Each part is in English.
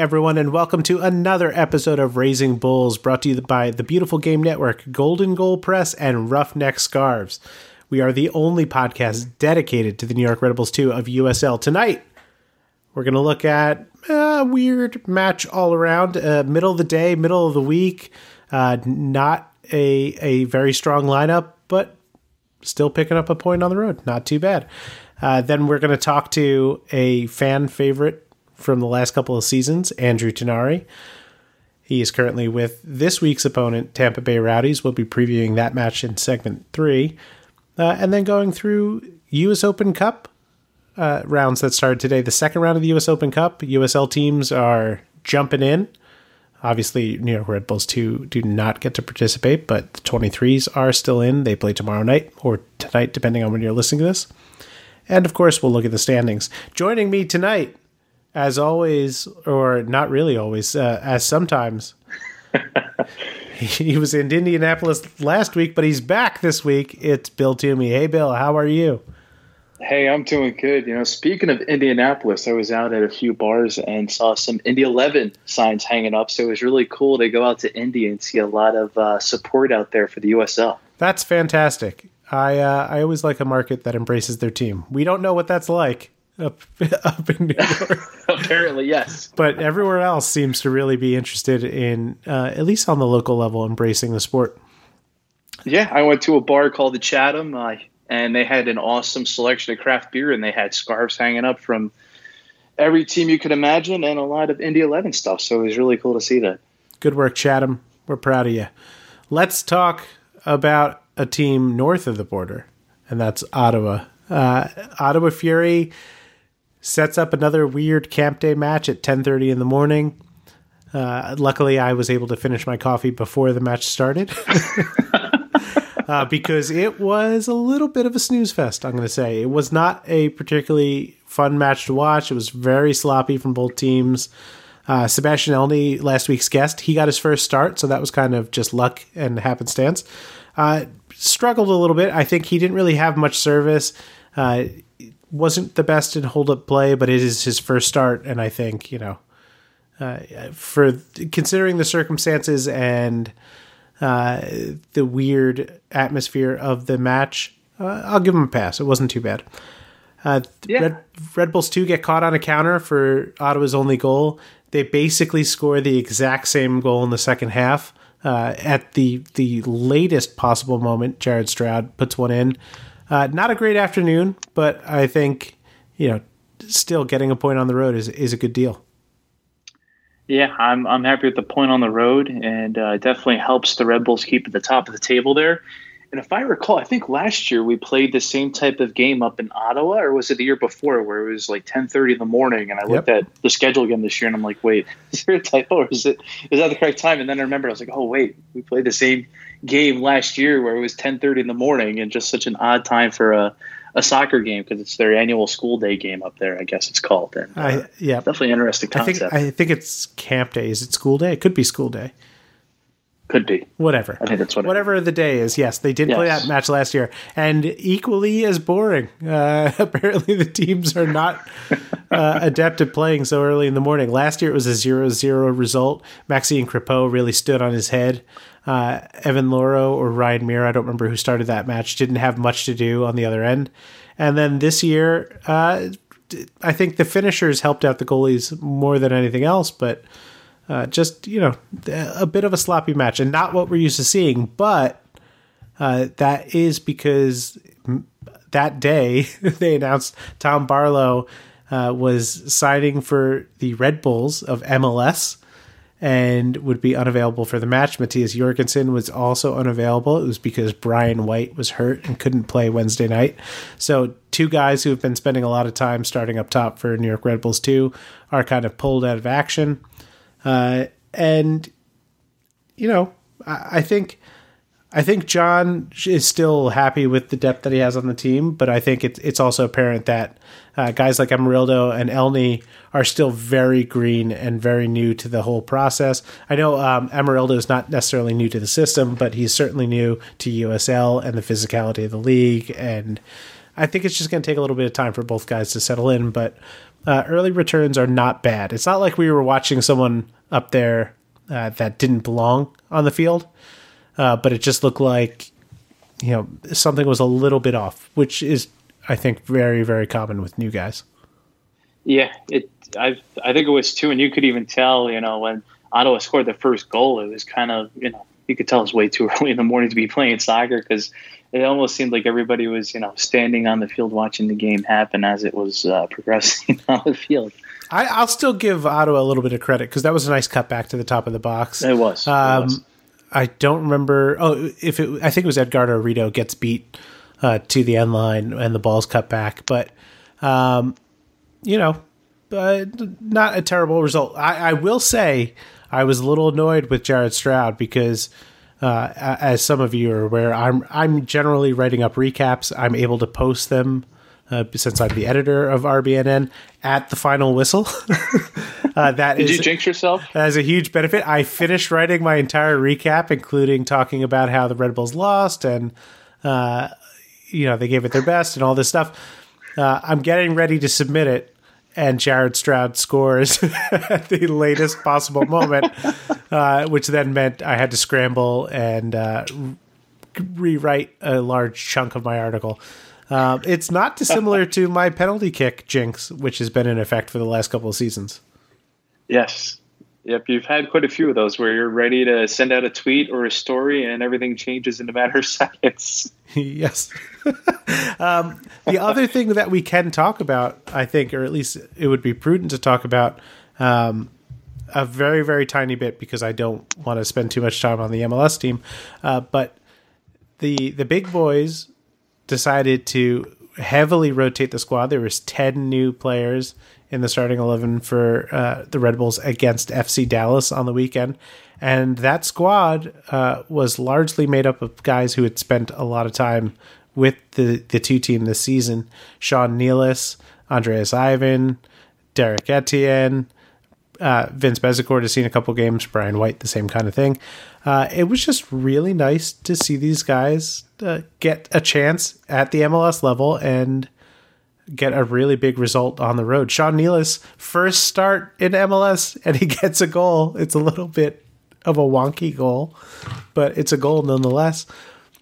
everyone, and welcome to another episode of Raising Bulls brought to you by the Beautiful Game Network, Golden Goal Press, and Roughneck Scarves. We are the only podcast dedicated to the New York Red Bulls 2 of USL. Tonight, we're going to look at a weird match all around, uh, middle of the day, middle of the week. Uh, not a, a very strong lineup, but still picking up a point on the road. Not too bad. Uh, then we're going to talk to a fan favorite from the last couple of seasons, Andrew Tinari. He is currently with this week's opponent, Tampa Bay Rowdies. We'll be previewing that match in segment three. Uh, and then going through U.S. Open Cup uh, rounds that started today. The second round of the U.S. Open Cup, USL teams are jumping in. Obviously, New York Red Bulls 2 do not get to participate, but the 23s are still in. They play tomorrow night or tonight, depending on when you're listening to this. And of course, we'll look at the standings. Joining me tonight, as always, or not really always, uh, as sometimes, he was in Indianapolis last week, but he's back this week. It's Bill Toomey. Hey, Bill, how are you? Hey, I'm doing good. You know, speaking of Indianapolis, I was out at a few bars and saw some Indy 11 signs hanging up. So it was really cool to go out to Indy and see a lot of uh, support out there for the USL. That's fantastic. I uh, I always like a market that embraces their team. We don't know what that's like up up in New York. Apparently, yes. But everywhere else seems to really be interested in, uh, at least on the local level, embracing the sport. Yeah, I went to a bar called the Chatham. Uh, and they had an awesome selection of craft beer and they had scarves hanging up from every team you could imagine and a lot of Indy 11 stuff. So it was really cool to see that. Good work, Chatham. We're proud of you. Let's talk about a team north of the border, and that's Ottawa. Uh, Ottawa Fury sets up another weird camp day match at 10:30 in the morning. Uh, luckily, I was able to finish my coffee before the match started. uh, because it was a little bit of a snooze fest. I'm going to say it was not a particularly fun match to watch. It was very sloppy from both teams. Uh, Sebastian Elney, last week's guest, he got his first start, so that was kind of just luck and happenstance. Uh, struggled a little bit. I think he didn't really have much service. Uh, wasn't the best in hold up play, but it is his first start, and I think you know, uh, for considering the circumstances and uh, the weird atmosphere of the match, uh, I'll give him a pass. It wasn't too bad. Uh, yeah. Red, Red Bulls 2 get caught on a counter for Ottawa's only goal. They basically score the exact same goal in the second half. Uh, at the the latest possible moment, Jared Stroud puts one in. Uh, not a great afternoon, but I think you know, still getting a point on the road is is a good deal. Yeah, I'm I'm happy with the point on the road, and uh, it definitely helps the Red Bulls keep at the top of the table there. And if I recall, I think last year we played the same type of game up in Ottawa, or was it the year before, where it was like 10:30 in the morning? And I looked yep. at the schedule again this year, and I'm like, wait, is there a typo, or is it is that the correct time? And then I remember I was like, oh wait, we played the same game last year where it was 10:30 in the morning, and just such an odd time for a a soccer game because it's their annual school day game up there. I guess it's called. And, uh, I, yeah, definitely interesting concept. I think I think it's camp day. Is it school day? It could be school day. Could be whatever. I think that's what whatever the day is. Yes, they did yes. play that match last year, and equally as boring. Uh, apparently, the teams are not uh, adept at playing so early in the morning. Last year, it was a 0-0 result. Maxime Crepeau really stood on his head. Uh, Evan Louro or Ryan Meara, I don't remember who started that match, didn't have much to do on the other end. And then this year, uh, I think the finishers helped out the goalies more than anything else, but uh, just you know a bit of a sloppy match and not what we're used to seeing. But uh, that is because that day they announced Tom Barlow uh, was signing for the Red Bulls of MLS and would be unavailable for the match. Matthias Jorgensen was also unavailable. It was because Brian White was hurt and couldn't play Wednesday night. So, two guys who have been spending a lot of time starting up top for New York Red Bulls 2 are kind of pulled out of action. Uh, and you know, I, I think I think John is still happy with the depth that he has on the team, but I think it's it's also apparent that uh, guys like Amarildo and Elney are still very green and very new to the whole process. I know um, Amarildo is not necessarily new to the system, but he's certainly new to USL and the physicality of the league. And I think it's just going to take a little bit of time for both guys to settle in. But uh, early returns are not bad. It's not like we were watching someone up there uh, that didn't belong on the field, uh, but it just looked like you know something was a little bit off, which is I think very very common with new guys. Yeah, it. I I think it was too, and you could even tell, you know, when Ottawa scored the first goal, it was kind of you know you could tell it was way too early in the morning to be playing soccer because it almost seemed like everybody was you know standing on the field watching the game happen as it was uh, progressing on the field. I, will still give Ottawa a little bit of credit because that was a nice cut back to the top of the box. It was. Um, it was. I don't remember. Oh, if it, I think it was Edgardo Rito gets beat uh, to the end line and the ball's cut back, but um, you know, uh, not a terrible result. I, I, will say I was a little annoyed with Jared Stroud because, uh, as some of you are aware, I'm I'm generally writing up recaps. I'm able to post them uh, since I'm the editor of RBNN at the final whistle. uh, that Did is, you jinx yourself? As a huge benefit, I finished writing my entire recap, including talking about how the Red Bulls lost and uh, you know they gave it their best and all this stuff. Uh, I'm getting ready to submit it, and Jared Stroud scores at the latest possible moment, uh, which then meant I had to scramble and uh, rewrite a large chunk of my article. Uh, it's not dissimilar to my penalty kick jinx, which has been in effect for the last couple of seasons. Yes. Yep, you've had quite a few of those where you're ready to send out a tweet or a story and everything changes in a matter of seconds. yes. um, the other thing that we can talk about, I think, or at least it would be prudent to talk about um, a very, very tiny bit because I don't want to spend too much time on the MLS team. Uh, but the the big boys decided to heavily rotate the squad. There was ten new players in the starting eleven for uh, the Red Bulls against FC Dallas on the weekend, and that squad uh, was largely made up of guys who had spent a lot of time with the the two team this season. Sean Nealis, Andreas Ivan, Derrick Etienne. Uh, Vince Bezecourt has seen a couple games. Brian White, the same kind of thing. Uh, it was just really nice to see these guys uh, get a chance at the MLS level and get a really big result on the road. Sean Nealis first start in MLS and he gets a goal. It's a little bit of a wonky goal, but it's a goal nonetheless.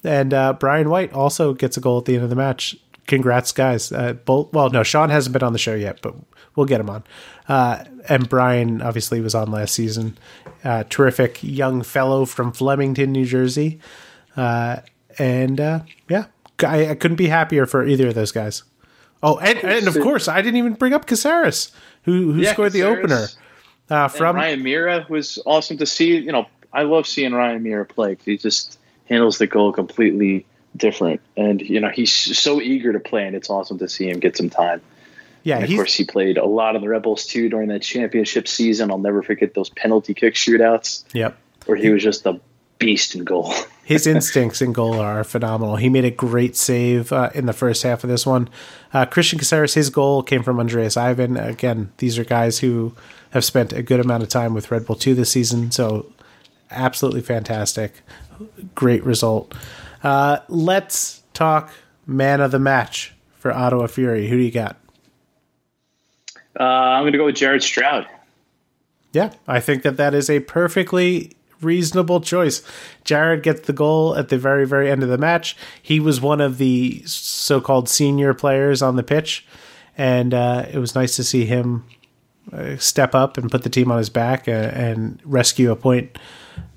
And uh, Brian White also gets a goal at the end of the match. Congrats, guys! Uh, both. Well, no, Sean hasn't been on the show yet, but we'll get him on. Uh, and Brian obviously was on last season. Uh, terrific young fellow from Flemington, New Jersey. Uh, and uh, yeah, I, I, couldn't be happier for either of those guys. Oh, and, and of course, I didn't even bring up Cásseres, who who yeah, scored Cásseres. the opener. Uh, from and Ryan Meara was awesome to see. You know, I love seeing Ryan Meara play. He just handles the goal completely different, and you know he's so eager to play, and it's awesome to see him get some time. Yeah, and of course he played a lot of the Rebels too during that championship season. I'll never forget those penalty kick shootouts. Yep, where he was just a beast in goal. His instincts in goal are phenomenal. He made a great save uh, in the first half of this one. Uh, Cristian Cásseres, his goal came from Andreas Ivan. Again, these are guys who have spent a good amount of time with Red Bull 2 this season, so absolutely fantastic. Great result. Uh, let's talk man of the match for Ottawa Fury. Who do you got? Uh, I'm going to go with Jared Stroud. Yeah, I think that that is a perfectly reasonable choice. Jared gets the goal at the very, very end of the match. He was one of the so called senior players on the pitch, and uh, it was nice to see him uh, step up and put the team on his back uh, and rescue a point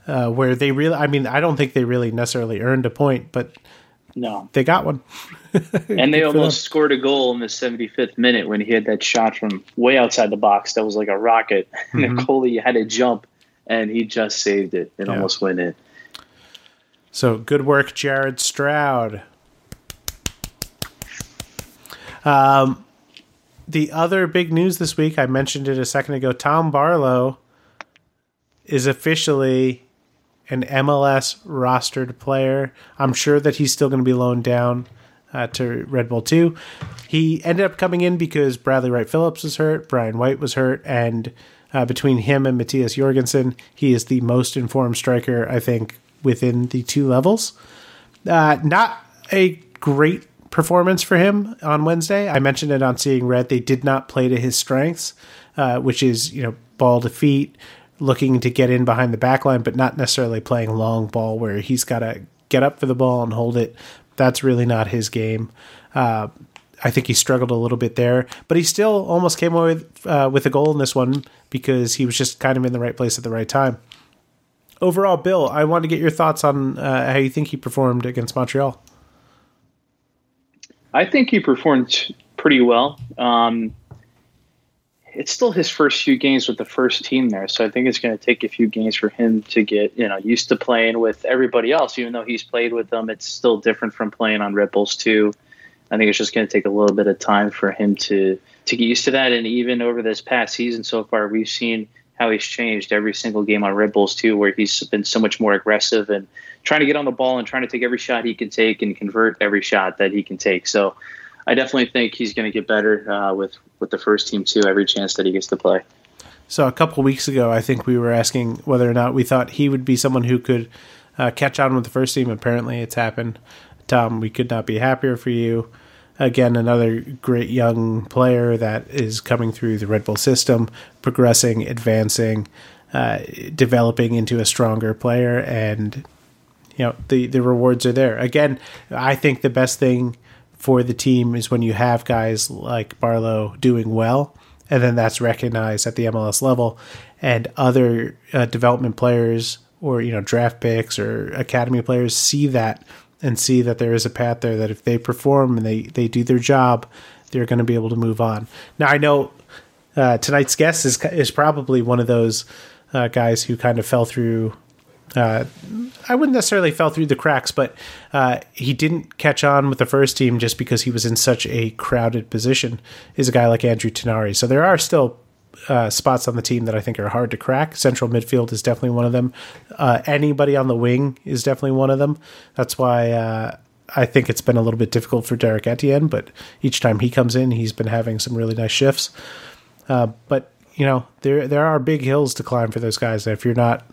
uh, where they really, I mean, I don't think they really necessarily earned a point, but no, they got one. and they almost scored a goal in the 75th minute when he had that shot from way outside the box that was like a rocket. Mm-hmm. And the goalie had to jump and he just saved it. It yeah. almost went in. So good work, Jared Stroud. Um, the other big news this week, I mentioned it a second ago. Tom Barlow is officially an MLS rostered player. I'm sure that he's still going to be loaned down uh, to Red Bull 2. He ended up coming in because Bradley Wright Phillips was hurt, Brian White was hurt, and uh, between him and Matthias Jorgensen, he is the most informed striker, I think, within the two levels. Uh, not a great performance for him on Wednesday. I mentioned it on Seeing Red. They did not play to his strengths, uh, which is you know ball to feet, looking to get in behind the back line, but not necessarily playing long ball where he's got to get up for the ball and hold it. That's really not his game. Uh, I think he struggled a little bit there, but he still almost came away with, uh, with a goal in this one because he was just kind of in the right place at the right time. Overall, Bill, I want to get your thoughts on uh, how you think he performed against Montreal. I think he performed pretty well. Um, it's still his first few games with the first team there, so I think it's going to take a few games for him to get you know used to playing with everybody else. Even though he's played with them, it's still different from playing on Bulls too. I think it's just going to take a little bit of time for him to to get used to that. And even over this past season so far, we've seen how he's changed every single game on Bulls too, where he's been so much more aggressive and trying to get on the ball and trying to take every shot he can take and convert every shot that he can take. So I definitely think he's going to get better uh, with with the first team too. Every chance that he gets to play. So a couple weeks ago, I think we were asking whether or not we thought he would be someone who could uh, catch on with the first team. Apparently, it's happened. Tom, we could not be happier for you. Again, another great young player that is coming through the Red Bull system, progressing, advancing, uh, developing into a stronger player, and you know the the rewards are there. Again, I think the best thing for the team is when you have guys like Barlow doing well, and then that's recognized at the MLS level, and other uh, development players or you know draft picks or academy players see that and see that there is a path there that if they perform and they they do their job, they're going to be able to move on. Now I know uh, tonight's guest is is probably one of those uh, guys who kind of fell through uh, I wouldn't necessarily fell through the cracks, but uh, he didn't catch on with the first team just because he was in such a crowded position. Is a guy like Andrew Tinari. So there are still uh, spots on the team that I think are hard to crack. Central midfield is definitely one of them. Uh, anybody on the wing is definitely one of them. That's why uh, I think it's been a little bit difficult for Derrick Etienne, but each time he comes in, he's been having some really nice shifts. Uh, but you know, there there are big hills to climb for those guys. If you're not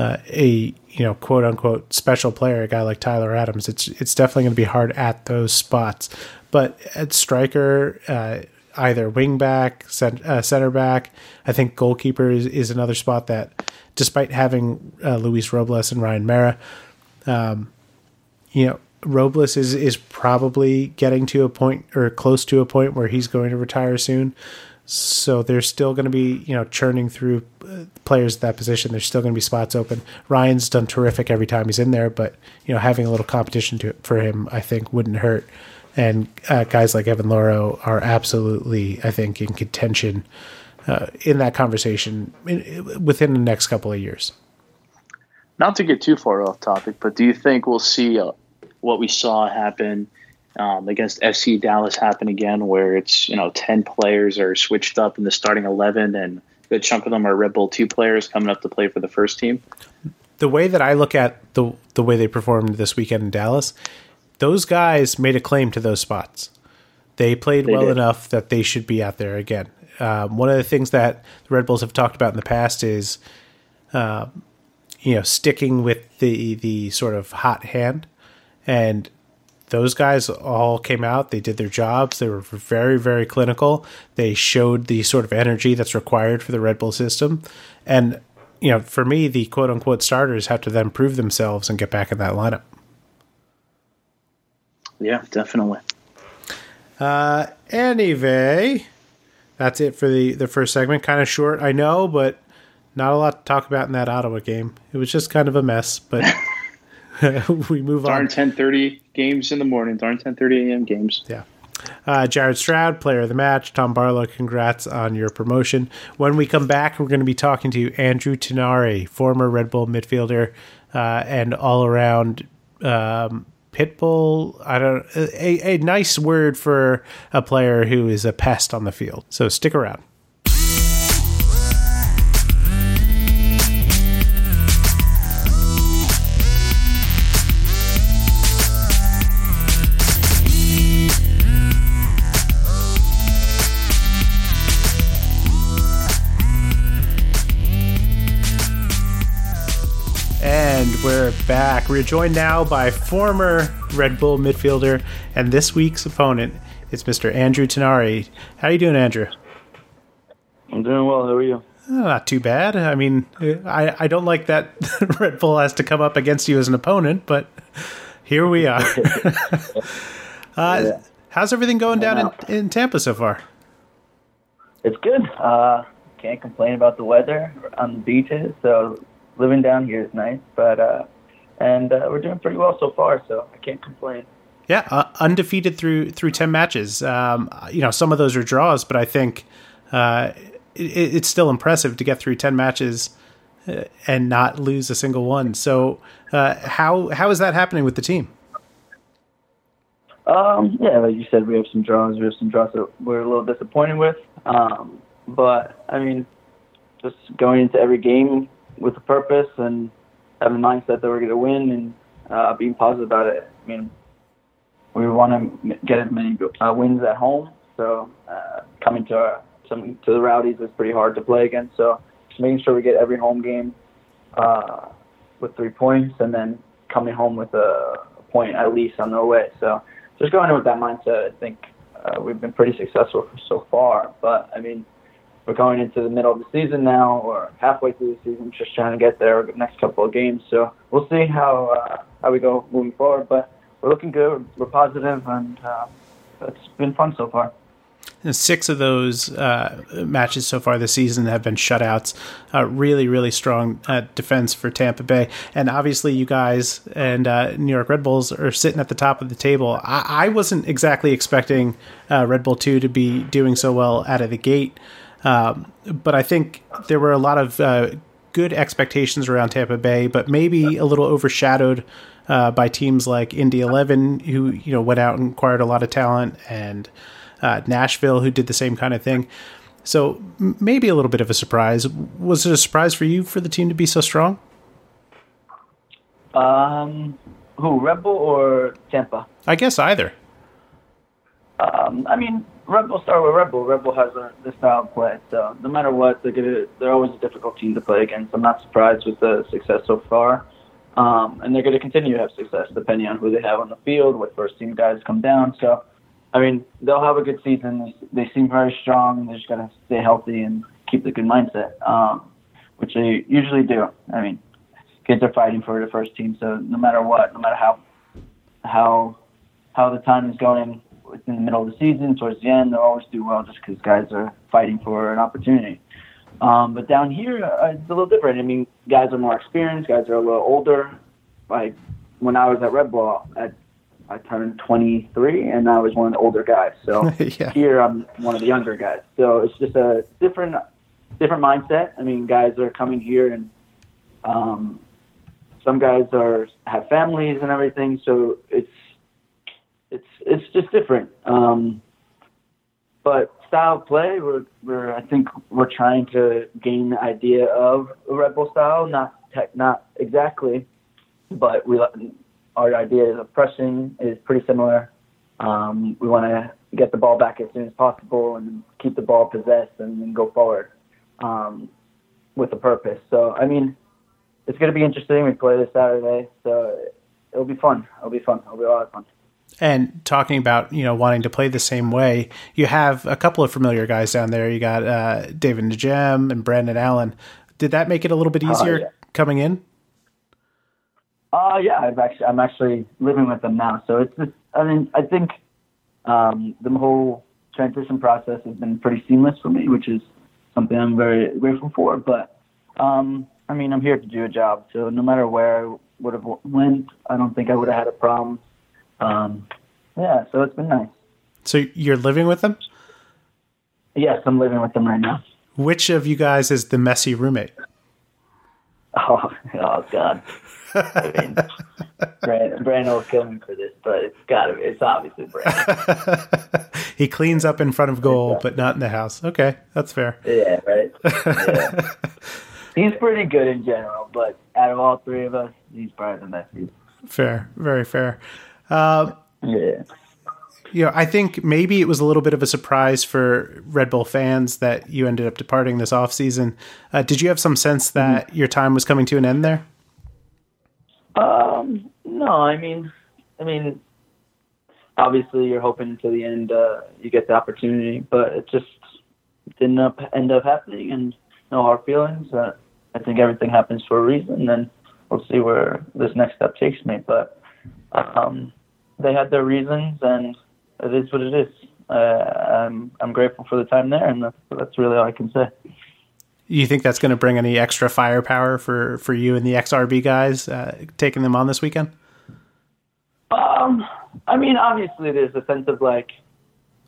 uh, a you know quote unquote special player, a guy like Tyler Adams, it's it's definitely going to be hard at those spots. But at striker, uh, either wing back, cent, uh, center back, I think goalkeeper is, is another spot that, despite having uh, Luis Robles and Ryan Meara, um, you know. Robles is is probably getting to a point or close to a point where he's going to retire soon. So they're still going to be, you know, churning through uh, players at that position. There's still going to be spots open. Ryan's done terrific every time he's in there, but you know, having a little competition to for him, I think, wouldn't hurt. And uh, guys like Evan Louro are absolutely, I think, in contention uh, in that conversation within the next couple of years. Not to get too far off topic, but do you think we'll see uh, what we saw happen? Um, against FC Dallas happen again, where it's you know ten players are switched up in the starting eleven, and a good chunk of them are Red Bull two players coming up to play for the first team. The way that I look at the the way they performed this weekend in Dallas, those guys made a claim to those spots. They played they well did. enough that they should be out there again. Um, one of the things that the Red Bulls have talked about in the past is, uh, you know, sticking with the the sort of hot hand, and those guys all came out. They did their jobs. They were very, very clinical. They showed the sort of energy that's required for the Red Bull system. And, you know, for me, the quote unquote starters have to then prove themselves and get back in that lineup. Yeah, definitely. Uh, anyway, that's it for the, the first segment. Kind of short, I know, but not a lot to talk about in that Ottawa game. It was just kind of a mess, but. we move darn on. Darn 10:30 games in the morning. Darn 10:30 a.m. games. Yeah. Uh, Jared Stroud, player of the match. Tom Barlow, congrats on your promotion. When we come back, we're going to be talking to Andrew Tinari, former Red Bull midfielder uh, and all around um, pitbull. I don't a, a nice word for a player who is a pest on the field. So stick around. back. We are joined now by former Red Bull midfielder and this week's opponent. It's Mr. Andrew Tinari. How are you doing, Andrew? I'm doing well. How are you? Ah, not too bad. I mean, I, I don't like that Red Bull has to come up against you as an opponent, but here we are. uh, yeah. How's everything going down in, in, Tampa so far? It's good. Uh, can't complain about the weather on the beaches, so living down here is nice, but uh, and uh, we're doing pretty well so far. So I can't complain. Yeah, uh, undefeated through through ten matches. Um, you know, some of those are draws, but I think uh, it, it's still impressive to get through ten matches uh, and not lose a single one. So, uh, how how is that happening with the team? Um, yeah, like you said, we have some draws. We have some draws that we're a little disappointed with. Um, but I mean, just going into every game with a purpose and having a mindset that we're going to win and uh, being positive about it. I mean, we want to get as many uh, wins at home. So uh, coming to our, to the Rowdies is pretty hard to play against. So just making sure we get every home game uh, with three points, and then coming home with a, point at least on the away. So just going in with that mindset, I think uh, we've been pretty successful so far. But I mean, we're going into the middle of the season now, or halfway through the season, just trying to get there the next couple of games. So we'll see how uh, how we go moving forward. But we're looking good. We're positive, and uh, it's been fun so far. Six of those uh, matches so far this season have been shutouts. Uh, really, really strong uh, defense for Tampa Bay. And obviously, you guys and uh, New York Red Bulls are sitting at the top of the table. I, I wasn't exactly expecting uh, Red Bull 2 to be doing so well out of the gate. Um, but I think there were a lot of uh, good expectations around Tampa Bay, but maybe a little overshadowed uh, by teams like Indy Eleven, who you know went out and acquired a lot of talent, and uh, Nashville, who did the same kind of thing. So maybe a little bit of a surprise. Was it a surprise for you for the team to be so strong? Um, who Red Bull or Tampa? I guess either. Um, I mean, Red Bull start with Red Bull. Red Bull has a, the style of play, so no matter what, they're gonna, they're always a difficult team to play against. I'm not surprised with the success so far, um, and they're to continue to have success depending on who they have on the field, what first team guys come down. So, I mean, they'll have a good season. They, they seem very strong. They just got to stay healthy and keep the good mindset, um, which they usually do. I mean, kids are fighting for the first team, so no matter what, no matter how how how the time is going in the middle of the season, towards the end, they'll always do well just because guys are fighting for an opportunity. Um, but down here, uh, it's a little different. I mean, guys are more experienced, guys are a little older. Like when I was at Red Bull, I, I turned 23, and I was one of the older guys. So yeah. here, I'm one of the younger guys. So it's just a different, different mindset. I mean, guys are coming here, and um, some guys are have families and everything. So it's it's it's just different. Um, but style of play, we're, we're I think we're trying to gain the idea of a Red Bull style, not tech, not exactly, but we our idea of pressing is pretty similar. Um, we want to get the ball back as soon as possible and keep the ball possessed and then go forward um, with a purpose. So I mean, it's going to be interesting. We play this Saturday, so it'll be fun. It'll be fun. It'll be a lot of fun. And talking about you know wanting to play the same way, you have a couple of familiar guys down there. You got uh, David Najem and Brandon Allen. Did that make it a little bit easier uh, yeah. coming in? Uh yeah, I've actually I'm actually living with them now, so it's just I mean I think um, the whole transition process has been pretty seamless for me, which is something I'm very grateful for. But um, I mean I'm here to do a job, so no matter where I would have went, I don't think I would have had a problem um, yeah, so it's been nice. So you're living with them? Yes, I'm living with them right now. Which of you guys is the messy roommate? Oh, oh God. I mean, Brandon, Brandon will kill me for this, but it's got to be. It's obviously Brandon. he cleans up in front of goal, but not in the house. Okay, that's fair. Yeah, right. Yeah. he's pretty good in general, but out of all three of us, he's probably the messiest. Fair, very fair. Uh, yeah. You know, I think maybe it was a little bit of a surprise for Red Bull fans that you ended up departing this offseason. Uh, did you have some sense that mm-hmm. your time was coming to an end there? Um, no, I mean, I mean, obviously you're hoping to the end uh, you get the opportunity, but it just didn't up, end up happening, and no hard feelings. Uh, I think everything happens for a reason, and we'll see where this next step takes me. But um, they had their reasons, and it is what it is. Uh, I'm I'm grateful for the time there, and that's that's really all I can say. You think that's going to bring any extra firepower for, for you and the XRB guys uh, taking them on this weekend? Um, I mean, obviously, there's a sense of like,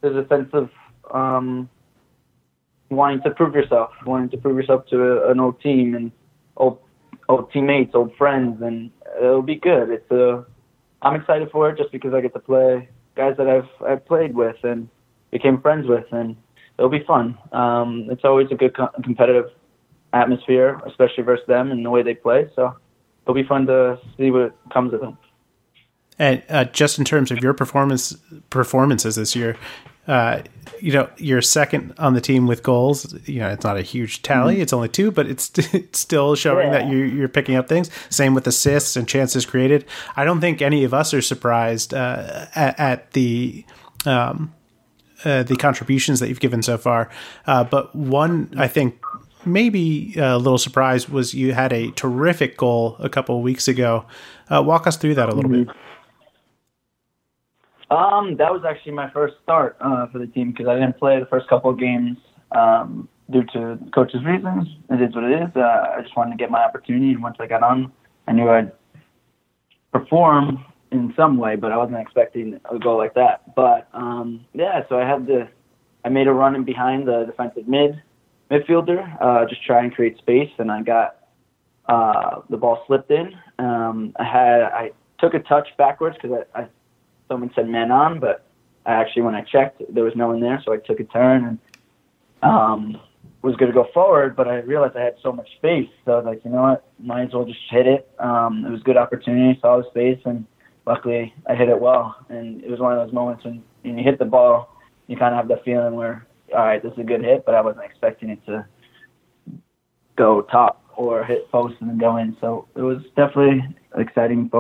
there's a sense of um, wanting to prove yourself, wanting to prove yourself to a, an old team and old old teammates, old friends, and it'll be good. It's a, I'm excited for it just because I get to play guys that I've I've played with and became friends with, and it'll be fun. Um, it's always a good co- competitive atmosphere, especially versus them and the way they play. So it'll be fun to see what comes of them. And uh, just in terms of your performance performances this year, uh, you know, you're second on the team with goals. You know, it's not a huge tally; mm-hmm. it's only two, but it's, it's still showing yeah. that you're, you're picking up things. Same with assists and chances created. I don't think any of us are surprised uh, at, at, the. Um, uh, the contributions that you've given so far, uh, but one I think maybe a little surprise was you had a terrific goal a couple of weeks ago. Uh, walk us through that a little mm-hmm. bit. Um, that was actually my first start uh, for the team because I didn't play the first couple of games um, due to coach's reasons. It is what it is. Uh, I just wanted to get my opportunity, and once I got on, I knew I'd perform in some way, but I wasn't expecting a goal like that. But um, yeah, so I had the, I made a run in behind the defensive mid midfielder, uh, just try and create space, and I got uh, the ball slipped in. Um, I had I took a touch backwards because I, I someone said man on, but I actually, when I checked, there was no one there, so I took a turn and um, was going to go forward, but I realized I had so much space, so I was like, you know what, might as well just hit it. Um, it was a good opportunity, saw the space, and luckily I hit it well. And it was one of those moments when, when you hit the ball, you kind of have the feeling where, all right, this is a good hit, but I wasn't expecting it to go top or hit post and then go in. So it was definitely exciting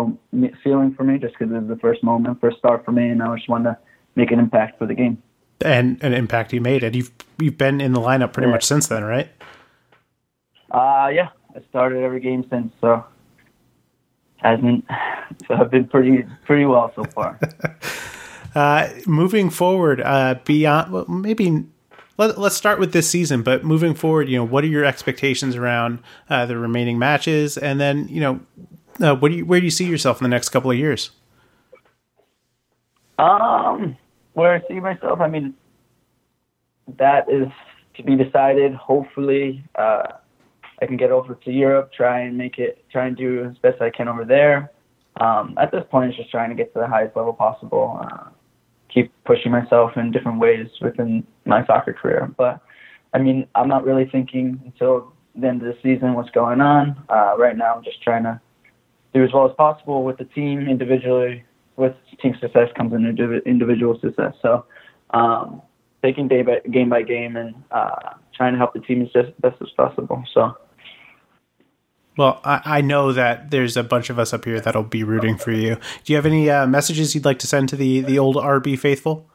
feeling for me just because it was the first moment, first start for me, and I just wanted to make an impact for the game. And an impact you made, and you've you've been in the lineup pretty yeah. much since then, right? Uh yeah, I started every game since, so hasn't so I've been pretty pretty well so far. uh, moving forward, uh, beyond well, maybe let, us start with this season, but moving forward, you know, what are your expectations around uh, the remaining matches, and then you know, uh, what do you where do you see yourself in the next couple of years? Um, where I see myself, I mean, that is to be decided. Hopefully, uh, I can get over to Europe, try and make it, try and do as best I can over there. Um, at this point, it's just trying to get to the highest level possible. Uh, keep pushing myself in different ways within my soccer career. But I mean, I'm not really thinking until the end of the season what's going on. Uh, right now, I'm just trying to do as well as possible with the team individually. With team success comes an individual success. So, um, taking day by game by game and uh, trying to help the team as best as possible. So. Well, I, I, know that there's a bunch of us up here that'll be rooting for you. Do you have any uh, messages you'd like to send to the the old RB faithful?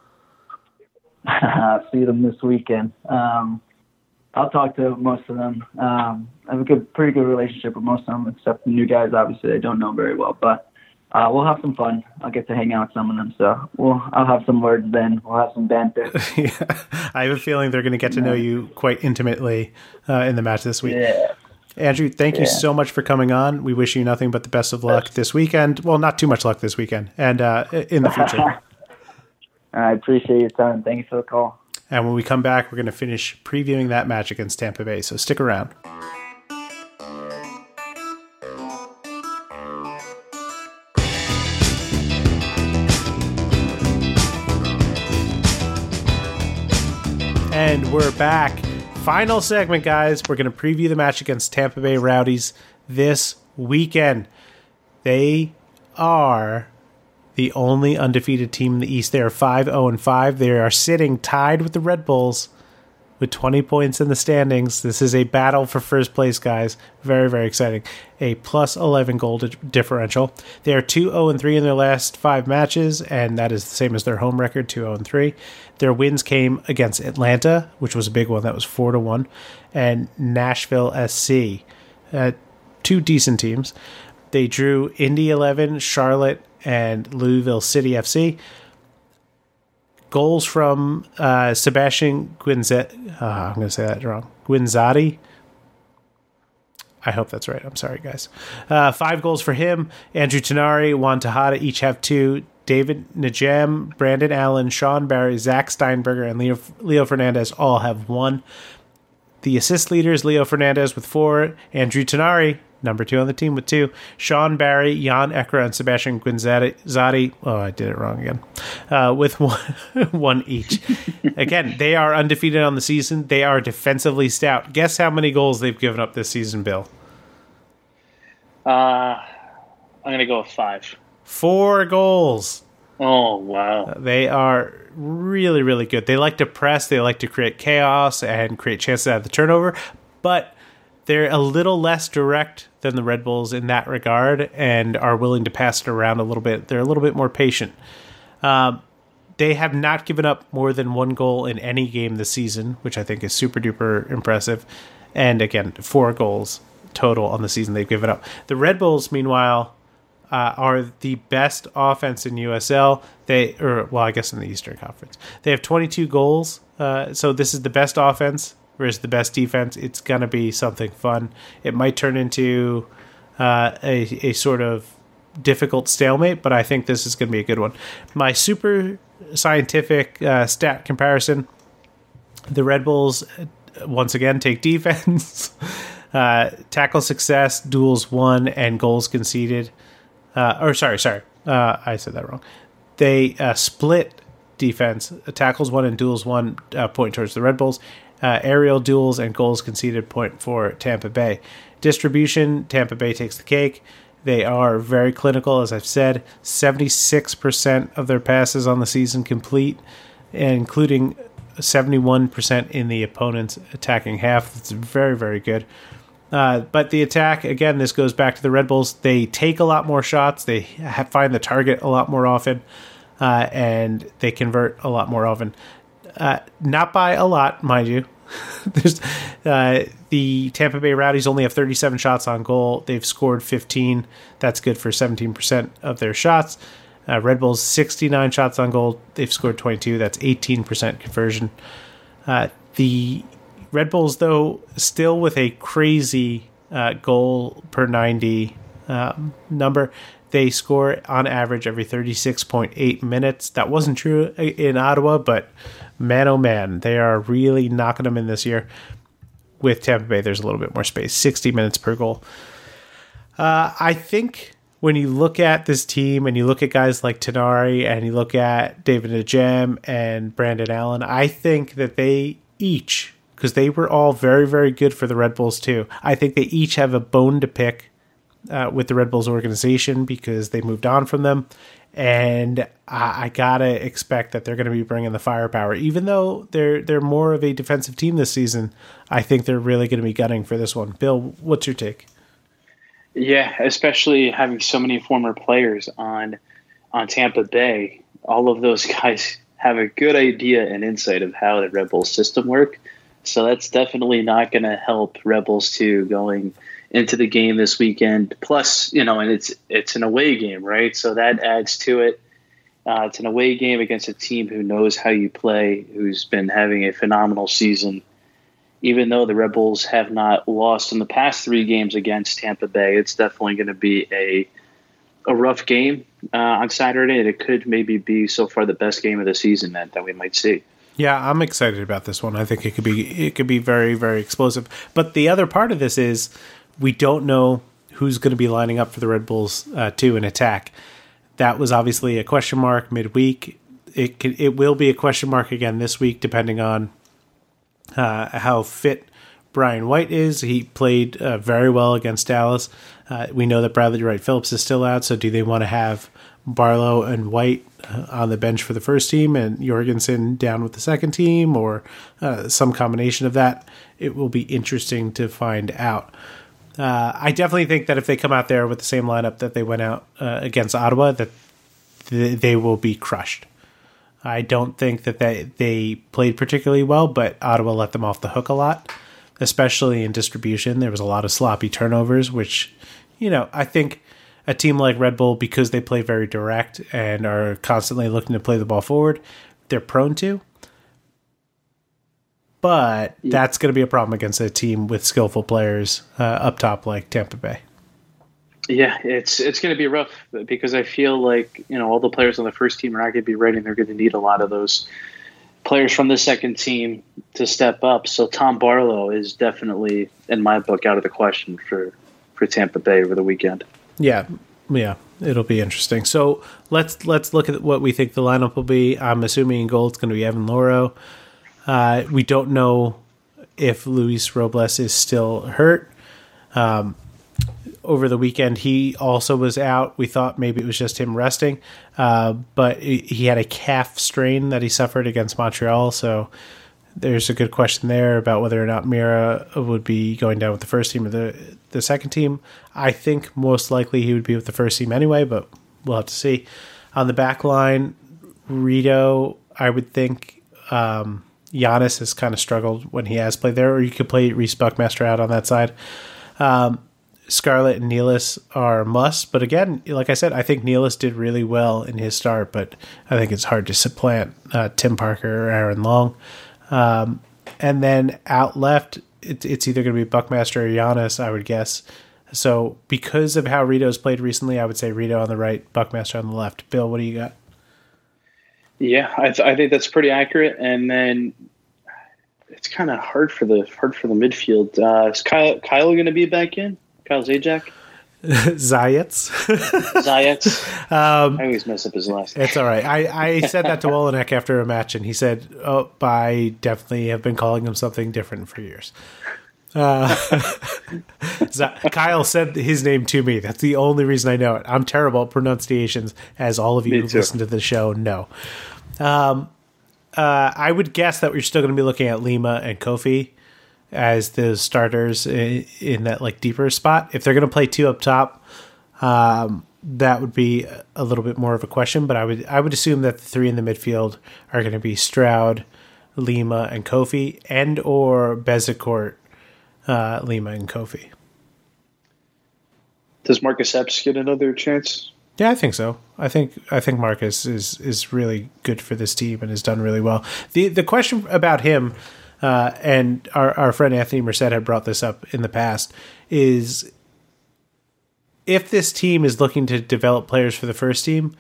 See them this weekend. Um, I'll talk to most of them. Um, I have a good, pretty good relationship with most of them, except the new guys. Obviously, I don't know very well, but uh, we'll have some fun. I'll get to hang out with some of them, so we'll I'll have some words then. We'll have some banter. yeah. I have a feeling they're going to get to know you quite intimately uh, in the match this week. Yeah. Andrew, thank yeah. you so much for coming on. We wish you nothing but the best of luck this weekend. Well, not too much luck this weekend and uh, in the future. I appreciate your time. Thank you for the call. And when we come back, we're going to finish previewing that match against Tampa Bay. So stick around. And we're back final segment, guys. We're going to preview the match against Tampa Bay Rowdies this weekend. They are the only undefeated team in the East. They are 5 0 5. They are sitting tied with the Red Bulls with 20 points in the standings. This is a battle for first place, guys. Very, very exciting. A plus 11 goal differential. They are 2 0 3 in their last five matches, and that is the same as their home record 2 0 3. Their wins came against Atlanta, which was a big one. That was 4 to 1, and Nashville SC. Uh, two decent teams. They drew Indy 11, Charlotte, and Louisville City FC goals from uh, Sebastian Guinzet. Uh, I'm going to say that wrong. Guenzatti. I hope that's right. I'm sorry, guys. Uh, five goals for him. Andrew Tinari, Juan Tejada each have two. David Najem, Brandon Allen, Sean Barry, Zach Steinberger, and Leo, Leo Fernandes all have one. The assist leaders Leo Fernandes with four, Andrew Tinari number two on the team with two. Sean Barry, Yann Ekra, and Sebastian Guenzatti. Oh, I did it wrong again. Uh, with one, one each. again, they are undefeated on the season. They are defensively stout. Guess how many goals they've given up this season, Bill? Uh, I'm going to go with five. Four goals. Oh, wow. Uh, they are really, really good. They like to press, they like to create chaos and create chances out of the turnover, but they're a little less direct than the Red Bulls in that regard and are willing to pass it around a little bit. They're a little bit more patient. Um, they have not given up more than one goal in any game this season, which I think is super duper impressive. And again, four goals total on the season they've given up. The Red Bulls, meanwhile, uh, are the best offense in USL. They, or well, I guess in the Eastern Conference, they have 22 goals. Uh, so this is the best offense versus the best defense, it's to be something fun. It might turn into uh, a, a sort of difficult stalemate, but I think this is to be a good one. My super scientific uh, stat comparison the Red Bulls, uh, once again, take defense, uh, tackle success, duels won, and goals conceded. Uh, or, sorry, sorry, uh, I said that wrong. They split defense, tackles one and duels one, point towards the Red Bulls uh, aerial duels and goals conceded point for Tampa Bay. Distribution, Tampa Bay takes the cake. They are very clinical, as I've said. 76% of their passes on the season complete, including 71% in the opponent's attacking half. It's very, very good. Uh, but the attack, again, this goes back to the Red Bulls. They take a lot more shots, they have, find the target a lot more often, uh, and they convert a lot more often. Uh, not by a lot, mind you. Uh, the Tampa Bay Rowdies only have 37 shots on goal. They've scored 15. That's good for 17% of their shots. Uh, Red Bulls 69 shots on goal. They've scored 22. That's 18% conversion. Uh, the Red Bulls, though, still with a crazy uh, goal per 90 um, number. They score on average every 36.8 minutes. That wasn't true in Ottawa, but man, oh man, they are really knocking them in this year. With Tampa Bay, there's a little bit more space 60 minutes per goal. Uh, I think when you look at this team and you look at guys like Tinari and you look at David Najem and Brandon Allen, I think that they each, because they were all very, very good for the Red Bulls too, I think they each have a bone to pick uh, with the Red Bulls organization because they moved on from them. And I, I gotta expect that they're going to be bringing the firepower, even though they're they're more of a defensive team this season. I think they're really going to be gunning for this one. Bill, what's your take? Yeah, especially having so many former players on on Tampa Bay. All of those guys have a good idea and insight of how the Red Bulls system work. So that's definitely not going to help Rebels 2 going into the game this weekend. Plus, you know, and it's it's an away game, right? So that adds to it. Uh, it's an away game against a team who knows how you play, who's been having a phenomenal season. Even though the Rebels have not lost in the past three games against Tampa Bay, it's definitely going to be a a rough game uh, on Saturday, and it could maybe be so far the best game of the season that, that we might see. Yeah, I'm excited about this one. I think it could be it could be very very explosive. But the other part of this is we don't know who's going to be lining up for the Red Bulls uh, to an attack. That was obviously a question mark midweek. It can, it will be a question mark again this week, depending on uh, how fit Brian White is. He played uh, very well against Dallas. Uh, we know that Bradley Wright Phillips is still out, so do they want to have Barlow and White uh, on the bench for the first team and Jorgensen down with the second team or uh, some combination of that. It will be interesting to find out. Uh, I definitely think that if they come out there with the same lineup that they went out uh, against Ottawa, that th- they will be crushed. I don't think that they, they played particularly well, but Ottawa let them off the hook a lot, especially in distribution. There was a lot of sloppy turnovers, which, you know, I think a team like Red Bull, because they play very direct and are constantly looking to play the ball forward, they're prone to. But yeah. that's going to be a problem against a team with skillful players uh, up top like Tampa Bay. Yeah, it's it's going to be rough because I feel like you know all the players on the first team are not going to be ready. and They're going to need a lot of those players from the second team to step up. So Tom Barlow is definitely, in my book, out of the question for for Tampa Bay over the weekend. Yeah, yeah, it'll be interesting. So let's let's look at what we think the lineup will be. I'm assuming in goal it's going to be Evan Louro. Uh, we don't know if Luis Robles is still hurt. Um, over the weekend, he also was out. We thought maybe it was just him resting, uh, but he had a calf strain that he suffered against Montreal. So there's a good question there about whether or not Meara would be going down with the first team or the the second team. I think most likely he would be with the first team anyway, but we'll have to see. On the back line, Rito, I would think um, Giannis has kind of struggled when he has played there, or you could play Rece Buckmaster out on that side. Um, Scarlett and Nealis are must, but again, like I said, I think Nealis did really well in his start, but I think it's hard to supplant uh, Tim Parker or Aaron Long. Um, and then out left, it, it's either going to be Buckmaster or Giannis, I would guess. So because of how Rito's played recently, I would say Rito on the right, Buckmaster on the left. Bill, what do you got? Yeah, I, th- I think that's pretty accurate. And then it's kind of hard for the hard for the midfield. Uh, is Kyle Kyle going to be back in? Kyle Zajac? Zayats. Zayats. Um, I always mess up his last name. It's all right. I, I said that to Olenek after a match, and he said, "Oh, I definitely have been calling him something different for years." Uh, Kyle said his name to me. That's the only reason I know it. I'm terrible at pronunciations, as all of you who listen to the show know. Um, uh, I would guess that we're still going to be looking at Lima and Koffi as the starters in, in that like deeper spot. If they're going to play two up top, um, that would be a little bit more of a question. But I would I would assume that the three in the midfield are going to be Stroud, Lima, and Koffi, and or Bezecourt, uh, Lima, and Koffi. Does Marcus Epps get another chance? Yeah, I think so. I think I think Marcus is is really good for this team and has done really well. the The question about him uh, and our, our friend Anthony Merced had brought this up in the past, is if this team is looking to develop players for the first team,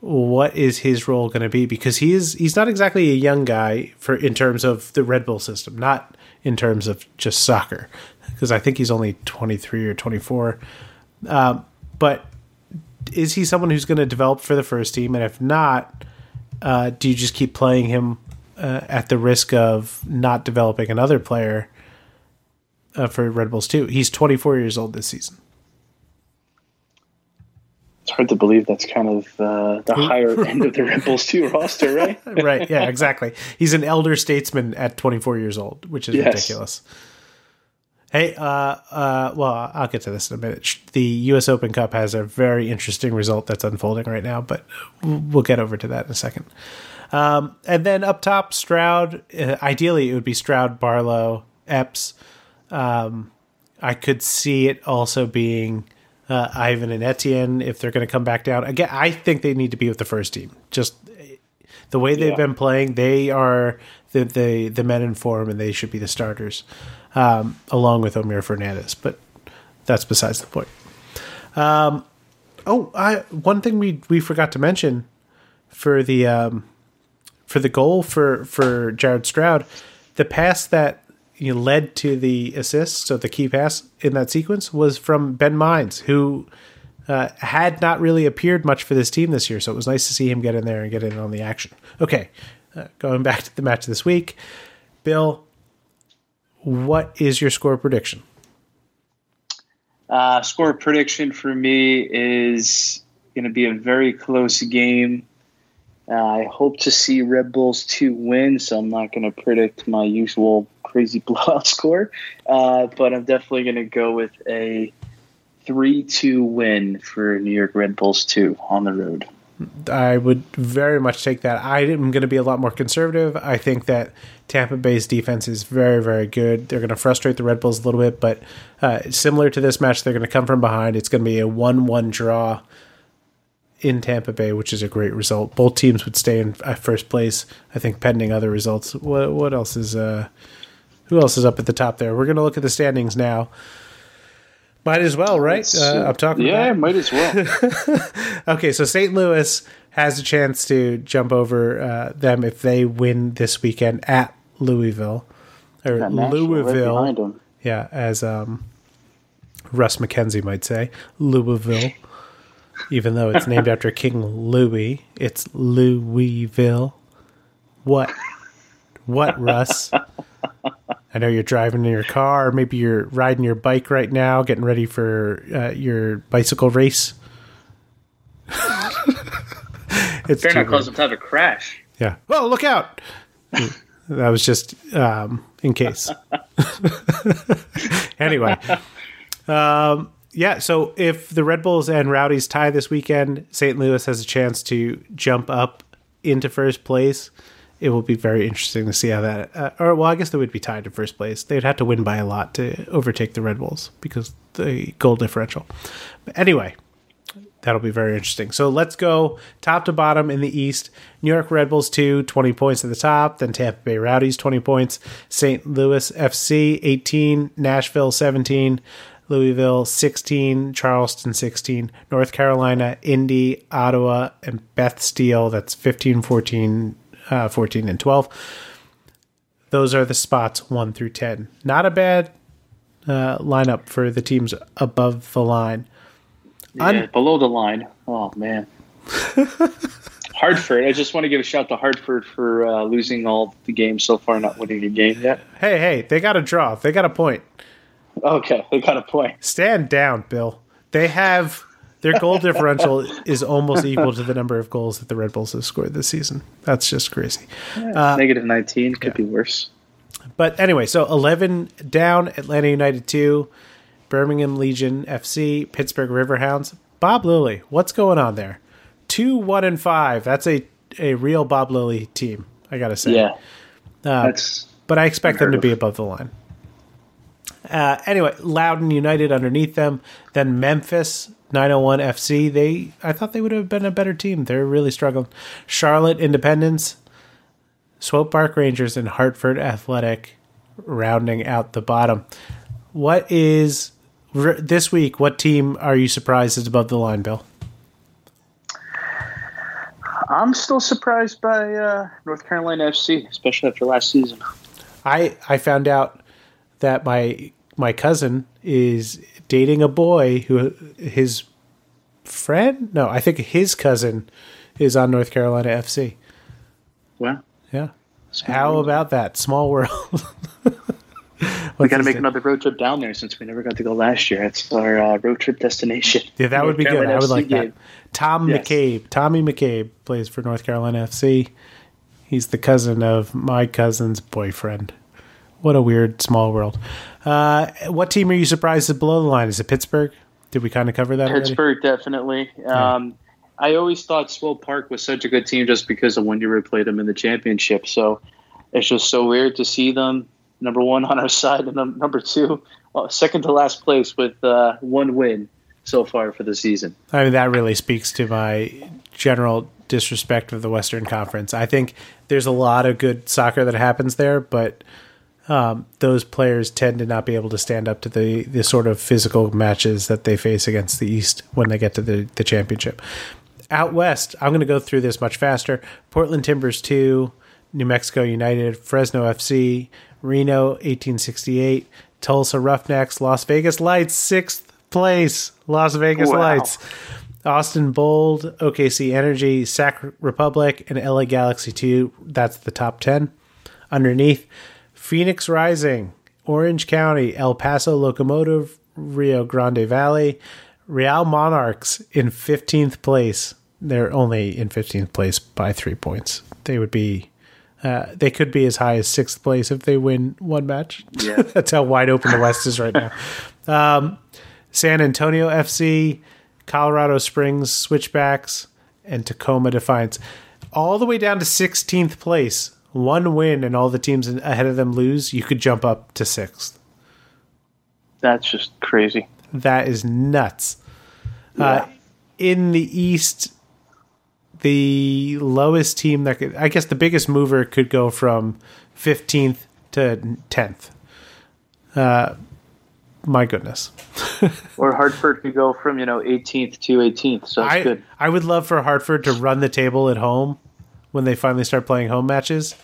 what is his role going to be? Because he is he's not exactly a young guy for in terms of the Red Bull system, not in terms of just soccer, because I think he's only twenty three or twenty four. Um, but is he someone who's going to develop for the first team? And if not, uh, do you just keep playing him uh, at the risk of not developing another player uh, for Red Bulls too. He's 24 years old this season. It's hard to believe that's kind of uh, the higher end of the Red Bulls 2 roster, right? right. Yeah, exactly. He's an elder statesman at 24 years old, which is yes. ridiculous. Hey, uh, uh, well, I'll get to this in a minute. The U.S. Open Cup has a very interesting result that's unfolding right now, but we'll get over to that in a second. Um, and then up top, Stroud. Uh, ideally, it would be Stroud, Barlow, Epps. Um, I could see it also being uh, Ivan and Etienne if they're going to come back down. Again, I think they need to be with the first team. Just the way they've yeah. been playing, they are the, the the men in form, and they should be the starters, um, along with Omir Fernandez. But that's besides the point. Um, oh, I one thing we we forgot to mention for the um, for the goal for for Jared Stroud, the pass that you know, led to the assist, so the key pass in that sequence was from Ben Mines, who uh, had not really appeared much for this team this year. So it was nice to see him get in there and get in on the action. Okay, uh, going back to the match this week, Bill, what is your score prediction? Uh, score prediction for me is Going to be a very close game. Uh, I hope to see Red Bulls 2 win, so I'm not going to predict my usual crazy blowout score. Uh, but I'm definitely going to go with a 3 2 win for New York Red Bulls 2 on the road. I would very much take that. I am going to be a lot more conservative. I think that Tampa Bay's defense is very, very good. They're going to frustrate the Red Bulls a little bit, but uh, similar to this match, they're going to come from behind. It's going to be a 1 1 draw in Tampa Bay, which is a great result. Both teams would stay in first place, I think, pending other results. What, what else is. Uh, who else is up at the top there? We're going to look at the standings now. Might as well, right? Uh, I'm talking. Yeah, might as well. okay, so St. Louis has a chance to jump over uh, them if they win this weekend at Louisville or Louisville. Right yeah, as um, Russ McKenzie might say, Louisville. Even though it's named after King Louis, it's Louisville. What? What, Russ? I know you're driving in your car, or maybe you're riding your bike right now, getting ready for uh, your bicycle race. it's Better not cause some type of crash. Yeah. Well, look out! that was just um, in case. anyway, um, yeah. So if the Red Bulls and Rowdies tie this weekend, St. Louis has a chance to jump up into first place it will be very interesting to see how that. Uh, or well, I guess they would be tied to first place. They'd have to win by a lot to overtake the Red Bulls because the goal differential. But anyway, that'll be very interesting. So let's go top to bottom in the East. New York Red Bulls 2, 20 points at the top. Then Tampa Bay Rowdies, 20 points. St. Louis FC, 18. Nashville, 17. Louisville 16, Charleston 16, North Carolina, Indy, Ottawa, and Beth Steel. That's 15, 14, uh, 14 and 12. Those are the spots 1 through 10. Not a bad uh, lineup for the teams above the line. Yeah, Un- below the line. Oh, man. Hartford. I just want to give a shout to Hartford for uh, losing all the games so far, not winning a game yet. Hey, hey, they got a draw. They got a point. Okay, they got a point. Stand down, Bill. They have their goal differential is almost equal to the number of goals that the Red Bulls have scored this season. That's just crazy. Yeah, uh, negative 19 could yeah. be worse. But anyway, so 11 down, Atlanta United 2, Birmingham Legion FC, Pittsburgh Riverhounds. Bob Lilley, what's going on there? 2 1 and 5. That's a a real Bob Lilley team, I got to say. Yeah. Uh, That's but I expect them to be above the line. Uh, anyway, Loudoun United underneath them, then Memphis 901 FC. They I thought they would have been a better team. They're really struggling. Charlotte Independence, Swope Park Rangers, and Hartford Athletic rounding out the bottom. What is this week? What team are you surprised is above the line, Bill? I'm still surprised by uh, North Carolina FC, especially after last season. I I found out that my my cousin is dating a boy who his friend, no, I think his cousin is on North Carolina FC. Well, yeah. How world. about that? Small world. we got to make name? another road trip down there since we never got to go last year. It's our uh, road trip destination. Yeah, that North would be Carolina good. I would like game. that. Tom yes. McCabe, Tommy McCabe plays for North Carolina FC. He's the cousin of my cousin's boyfriend. What a weird small world. Uh, what team are you surprised is below the line? Is it Pittsburgh? Did we kind of cover that? Pittsburgh, already? definitely. Yeah. Um, I always thought Swope Park was such a good team just because of when you played them in the championship. So it's just so weird to see them number one on our side and number two, well, second to last place with uh, one win so far for the season. I mean, that really speaks to my general disrespect of the Western Conference. I think there's a lot of good soccer that happens there, but um, those players tend to not be able to stand up to the, the sort of physical matches that they face against the East when they get to the, the championship. Out West, I'm going to go through this much faster. Portland Timbers 2, New Mexico United, Fresno FC, Reno 1868, Tulsa Roughnecks, Las Vegas Lights, sixth place, Las Vegas wow. Lights. Austin Bold, OKC Energy, Sac Republic, and LA Galaxy 2. That's the top 10. Underneath, Phoenix Rising, Orange County, El Paso Locomotive, Rio Grande Valley, Real Monarchs in 15th place. They're only in 15th place by three points. They would be, uh, they could be as high as sixth place if they win one match. Yeah. That's how wide open the West is right now. Um, San Antonio FC, Colorado Springs Switchbacks, and Tacoma Defiance. All the way down to 16th place. One win and all the teams ahead of them lose. You could jump up to sixth. That's just crazy. That is nuts. Yeah. Uh, in the East, the lowest team that could, I guess the biggest mover could go from 15th to 10th. Uh, my goodness. or Hartford could go from, you know, 18th to 18th. So that's I, good. I would love for Hartford to run the table at home when they finally start playing home matches,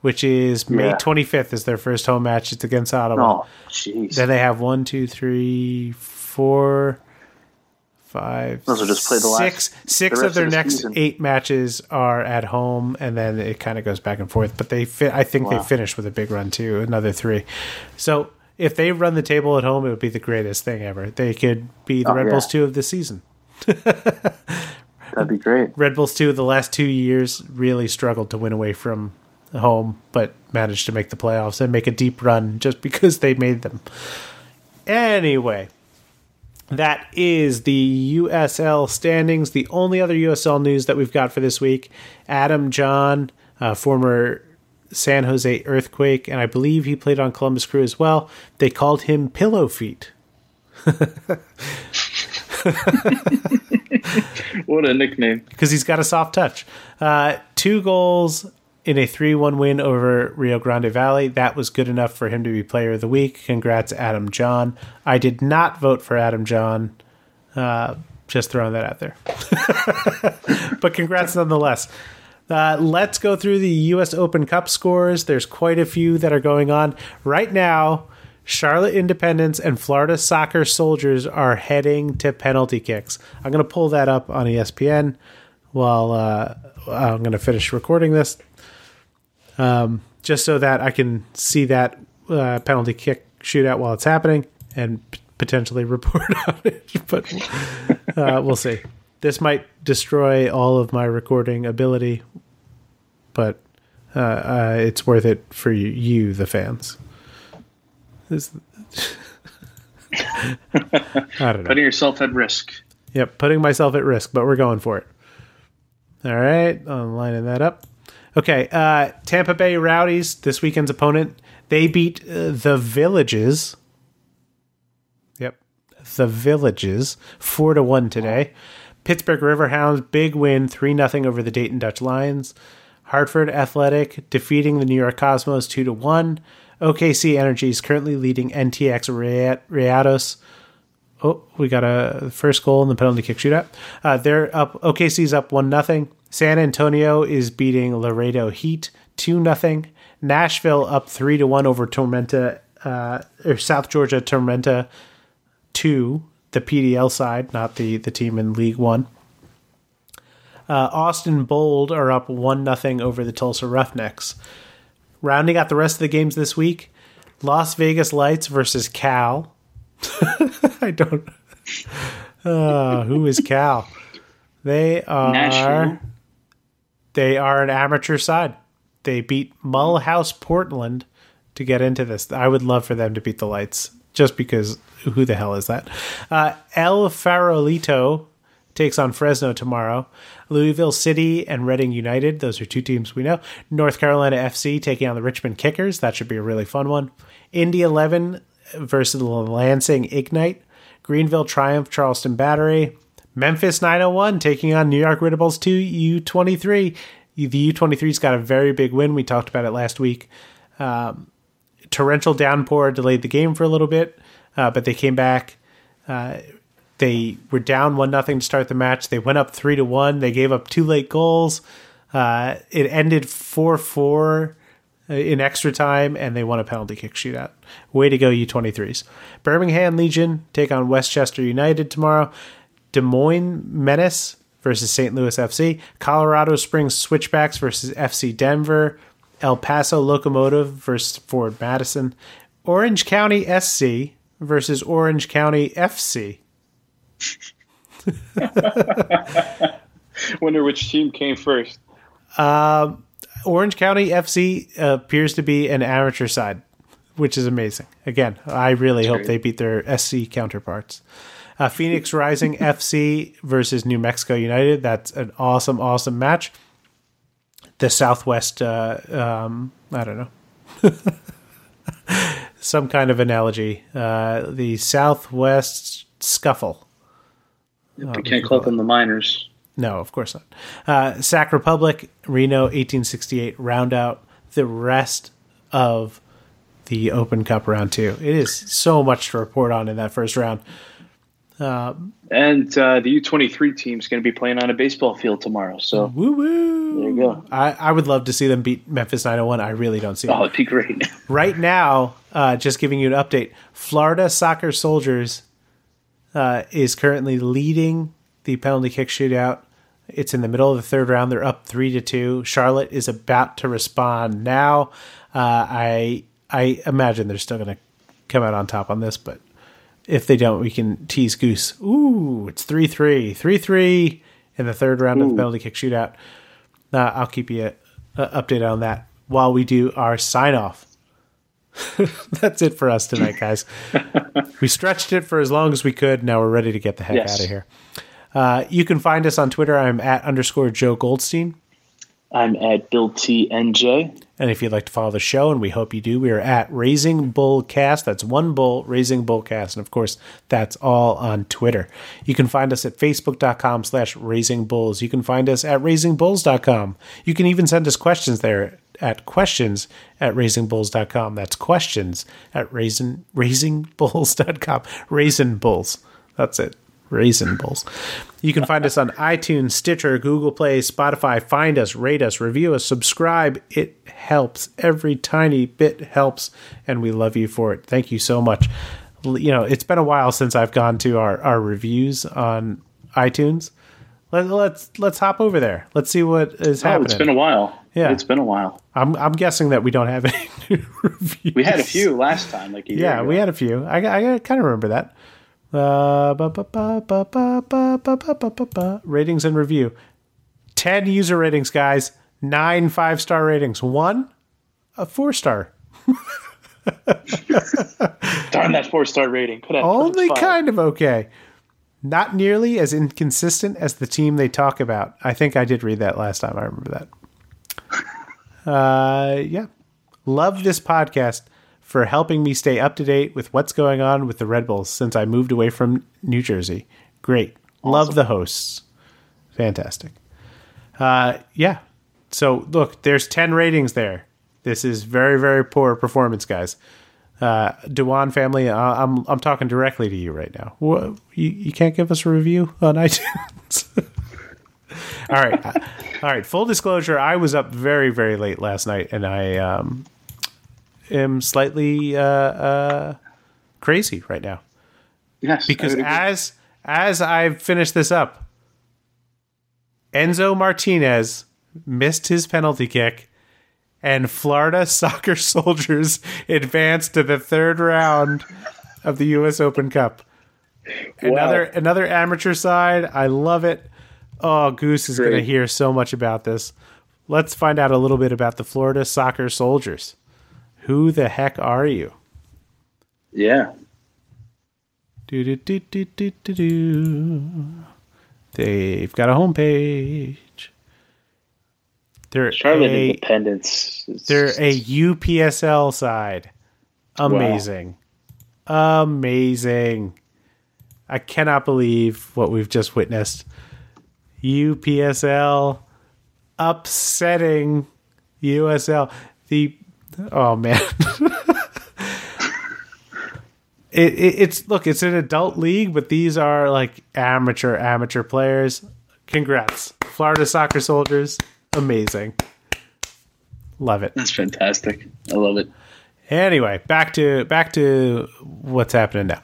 which is May Yeah. 25th is their first home match. It's against Ottawa. Oh. Then they have one, two, three, four, five, Those will just play the last- six. Six the of their of the next season. eight matches are at home, and then it kind of goes back and forth. But they, fi- I think Wow. they finish with a big run too, another three. So if they run the table at home, it would be the greatest thing ever. They could be the Oh, Red yeah. Bulls two of the season. That'd be great. Red Bulls too. the last two years really struggled to win away from home, but managed to make the playoffs and make a deep run just because they made them. Anyway, that is the USL standings. The only other USL news that we've got for this week: Adam Jahn, uh, former San Jose Earthquake, and I believe he played on Columbus Crew as well. They called him Pillow Feet. What a nickname. because he's got a soft touch. Uh, two goals in a 3 1 win over Rio Grande Valley. That was good enough for him to be player of the week. Congrats, Adam Jahn. I did not vote for Adam Jahn. Uh, just throwing that out there. but congrats nonetheless. Uh, let's go through the U.S. Open Cup scores. There's quite a few that are going on. Right now, Charlotte Independence and Florida Soccer Soldiers are heading to penalty kicks. I'm going to pull that up on ESPN while uh, I'm going to finish recording this, um, just so that I can see that uh, penalty kick shootout while it's happening and p- potentially report on it. But uh, we'll see. This might destroy all of my recording ability, but uh, uh, it's worth it for you, you the fans. This, I don't know. Putting yourself at risk. Yep, putting myself at risk, but we're going for it. All right, I'm lining that up. Okay, uh, Tampa Bay Rowdies, this weekend's opponent, they beat uh, the Villages. Yep, the Villages, four to one today. Pittsburgh Riverhounds, big win, three nothing over the Dayton Dutch Lions. Hartford Athletic defeating the New York Cosmos two to one. OKC Energy is currently leading NTX Rayados. Oh, we got a first goal in the penalty kick shootout. Uh, they're up. OKC's up one nothing. San Antonio is beating Laredo Heat two nothing. Nashville up three to one over Tormenta uh, or South Georgia Tormenta two. The PDL side, not the the team in League One. Uh, Austin Bold are up one nothing over the Tulsa Roughnecks. Rounding out the rest of the games this week, Las Vegas Lights versus Cal. I don't. Uh, who is Cal? They are. They are an amateur side. They beat Mulhouse Portland to get into this. I would love for them to beat the Lights, just because who the hell is that? Uh, El Farolito takes on Fresno tomorrow. Louisville City and Reading United, those are two teams we know. North Carolina FC taking on the Richmond Kickers. That should be a really fun one. Indy 11 versus the Lansing Ignite. Greenville Triumph, Charleston Battery. Memphis 901 taking on New York Bulls 2 U23. The U23's got a very big win. We talked about it last week. Um, torrential downpour delayed the game for a little bit, uh, but they came back. Uh, they were down one nothing to start the match. They went up three to one. They gave up two late goals. Uh, it ended four four in extra time, and they won a penalty kick shootout. Way to go, U23s. Birmingham Legion take on Westchester United tomorrow. Des Moines Menace versus St. Louis FC. Colorado Springs Switchbacks versus FC Denver. El Paso Locomotive versus Ford Madison. Orange County SC versus Orange County FC. Wonder which team came first. Um, Orange County FC appears to be an amateur side, which is amazing. Again, I really That's hope great. they beat their SC counterparts. Uh, Phoenix Rising FC versus New Mexico United. That's an awesome, awesome match. The Southwest, uh, um, I don't know, some kind of analogy. Uh, the Southwest Scuffle. Yep, we can't call them the miners. No, of course not. Uh, Sac Republic, Reno, 1868, round out the rest of the Open Cup round two. It is so much to report on in that first round. Um, and uh, the U23 team is going to be playing on a baseball field tomorrow. So woo woo. There you go. I, I would love to see them beat Memphis 901. I really don't see. Oh, it'd be great. right now, uh, just giving you an update. Florida Soccer Soldiers uh, is currently leading the penalty kick shootout it's in the middle of the third round. They're up three to two. Charlotte is about to respond now. Uh, I I imagine they're still going to come out on top on this, but if they don't, we can tease Goose. Ooh, it's 3 3. 3 3 in the third round Ooh. of the penalty kick shootout. Uh, I'll keep you uh, updated on that while we do our sign off. That's it for us tonight, guys. we stretched it for as long as we could. Now we're ready to get the heck yes. out of here. Uh, you can find us on Twitter. I'm at underscore Joe Goldstein. I'm at Bill T N J. And if you'd like to follow the show, and we hope you do, we are at Raising Bull Cast. That's one bull, Raising Bull Cast. And of course, that's all on Twitter. You can find us at facebook.com slash raising bulls. You can find us at raisingbulls.com. You can even send us questions there at questions at raisingbulls.com. That's questions at raisin, raisingbulls.com. Raisin bulls. That's it. Raisin Bulls. You can find us on iTunes, Stitcher, Google Play, Spotify. Find us, rate us, review us, subscribe. It helps. Every tiny bit helps, and we love you for it. Thank you so much. You know, it's been a while since I've gone to our, our reviews on iTunes. Let, us let's, let's hop over there. Let's see what is oh, happening. It's been a while. Yeah, it's been a while. I'm I'm guessing that we don't have any reviews. We had a few last time, like yeah, we had a few. I I kind of remember that. Ratings and review. 10 user ratings, guys. Nine five star ratings. One, a four star. Darn that four star rating. Only kind of okay. Not nearly as inconsistent as the team they talk about. I think I did read that last time. I remember that. Uh, yeah. Love this podcast for helping me stay up to date with what's going on with the Red Bulls since I moved away from New Jersey. Great. Awesome. Love the hosts. Fantastic. Uh, yeah. So look, there's 10 ratings there. This is very, very poor performance, guys. Uh, Dewan family, uh, I'm I'm talking directly to you right now. What, you, you can't give us a review on iTunes. all right, uh, all right. Full disclosure: I was up very, very late last night, and I um, am slightly uh, uh, crazy right now. Yes, because as as I finish this up, Enzo Martinez missed his penalty kick, and Florida Soccer Soldiers advanced to the third round of the U.S. Open Cup. Wow. Another another amateur side. I love it. Oh, Goose is going to hear so much about this. Let's find out a little bit about the Florida Soccer Soldiers. Who the heck are you? Yeah. Do, do, do, do, do, do, do. They've got a homepage. They're Charlotte a, Independence. They're a UPSL side. Amazing. Wow. Amazing. I cannot believe what we've just witnessed. UPSL upsetting USL. The Oh man. it, it, it's look, it's an adult league, but these are like amateur amateur players. Congrats, Florida Soccer Soldiers! Amazing, love it. That's fantastic. I love it. Anyway, back to back to what's happening now.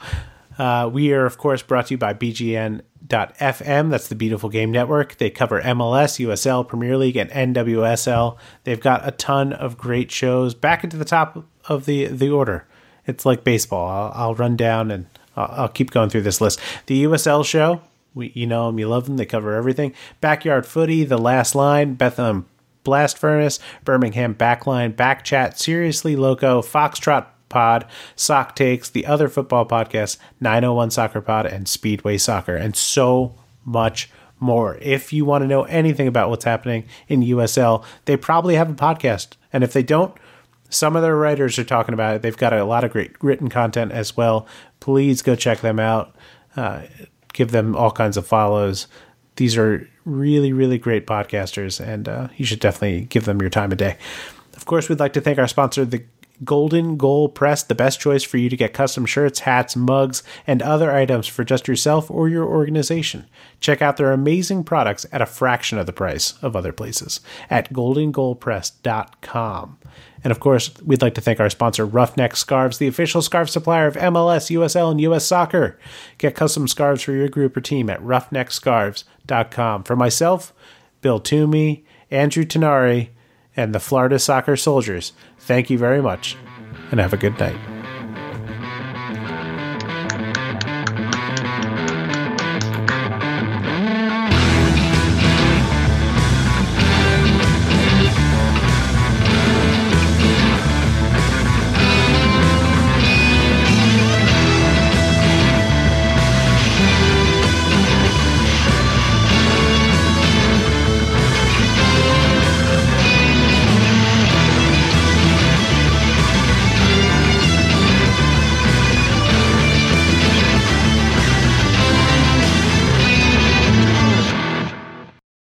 Uh, we are, of course, brought to you by BGN FM. That's the Beautiful Game Network. They cover MLS, USL, Premier League, and NWSL. They've got a ton of great shows. Back into the top of the the order. It's like baseball. I'll, I'll run down and I'll, I'll keep going through this list. The USL show, we, you know them, you love them. They cover everything. Backyard Footy, The Last Line, Bethlehem Blast Furnace, Birmingham Backline, Back Chat, Seriously Loco, Foxtrot Pod, Sock Takes, the other football podcast, 901 Soccer Pod, and Speedway Soccer, and so much more. If you want to know anything about what's happening in USL, they probably have a podcast. And if they don't, some of their writers are talking about it. They've got a lot of great written content as well. Please go check them out. Uh, give them all kinds of follows. These are really, really great podcasters, and uh, you should definitely give them your time of day. Of course, we'd like to thank our sponsor, the Golden Goal Press, the best choice for you to get custom shirts, hats, mugs, and other items for just yourself or your organization. Check out their amazing products at a fraction of the price of other places at goldengoalpress.com. And of course, we'd like to thank our sponsor, Roughneck Scarves, the official scarf supplier of MLS, USL, and US Soccer. Get custom scarves for your group or team at roughneckscarves.com. For myself, Bill Toomey, Andrew Tinari, and the Florida Soccer Soldiers, thank you very much and have a good night.